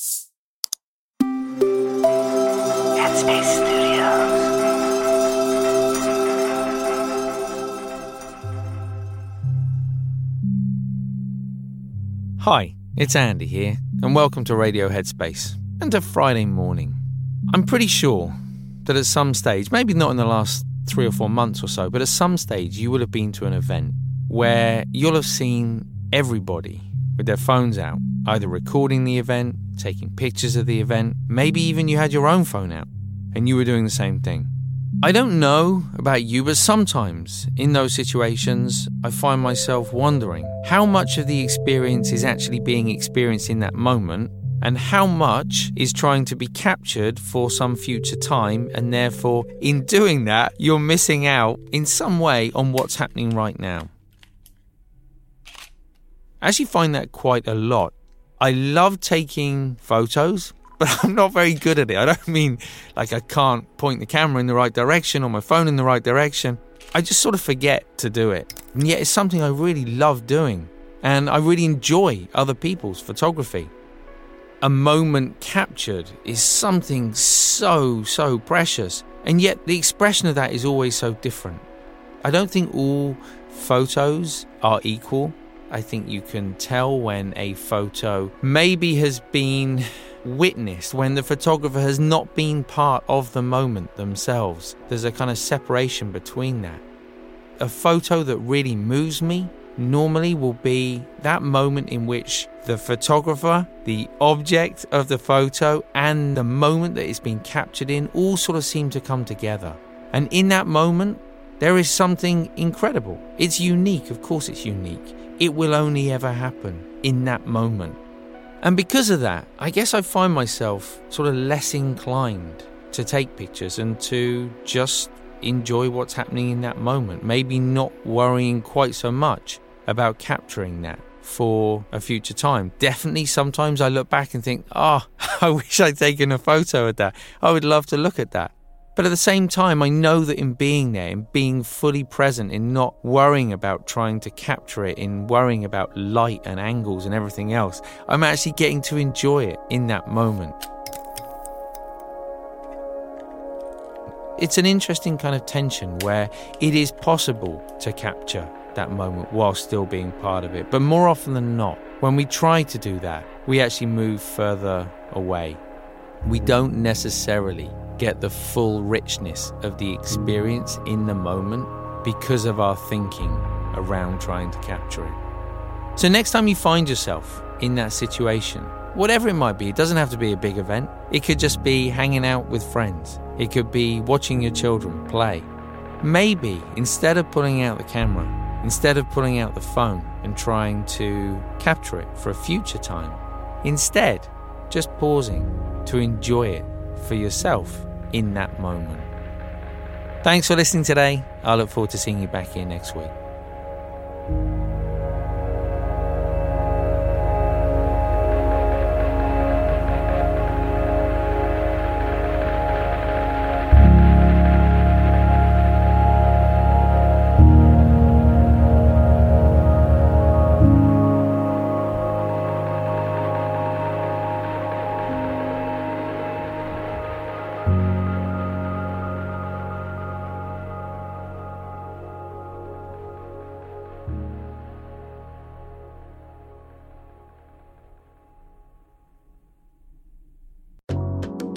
Headspace Studios. Hi, it's Andy here, and welcome to Radio Headspace and to Friday morning. I'm pretty sure that at some stage, maybe not in the last three or four months or so, but at some stage you will have been to an event where you'll have seen everybody with their phones out, either recording the event, taking pictures of the event, maybe even you had your own phone out and you were doing the same thing. I don't know about you, but sometimes in those situations, I find myself wondering how much of the experience is actually being experienced in that moment and how much is trying to be captured for some future time, and therefore, in doing that, you're missing out in some way on what's happening right now. I actually find that quite a lot. I love taking photos, but I'm not very good at it. I don't mean like I can't point the camera in the right direction or my phone in the right direction. I just sort of forget to do it. And yet it's something I really love doing. And I really enjoy other people's photography a moment captured is something so, so precious. And yet the expression of that is always so different. I don't think all photos are equal. I think you can tell when a photo maybe has been witnessed, when the photographer has not been part of the moment themselves. There's a kind of separation between that. A photo that really moves me normally will be that moment in which the photographer, the object of the photo, and the moment that it's been captured in all sort of seem to come together. And in that moment, there is something incredible. It's unique, of course, it's unique. It will only ever happen in that moment. And because of that, I guess I find myself sort of less inclined to take pictures and to just enjoy what's happening in that moment. Maybe not worrying quite so much about capturing that for a future time. Definitely, sometimes I look back and think, oh, I wish I'd taken a photo of that. I would love to look at that. But at the same time, I know that in being there, in being fully present, in not worrying about trying to capture it, in worrying about light and angles and everything else, I'm actually getting to enjoy it in that moment. It's an interesting kind of tension where it is possible to capture that moment while still being part of it. But more often than not, when we try to do that, we actually move further away. We don't necessarily get the full richness of the experience in the moment because of our thinking around trying to capture it. So, next time you find yourself in that situation, whatever it might be, it doesn't have to be a big event. It could just be hanging out with friends, it could be watching your children play. Maybe instead of pulling out the camera, Instead of pulling out the phone and trying to capture it for a future time, instead, just pausing to enjoy it for yourself in that moment. Thanks for listening today. I look forward to seeing you back here next week.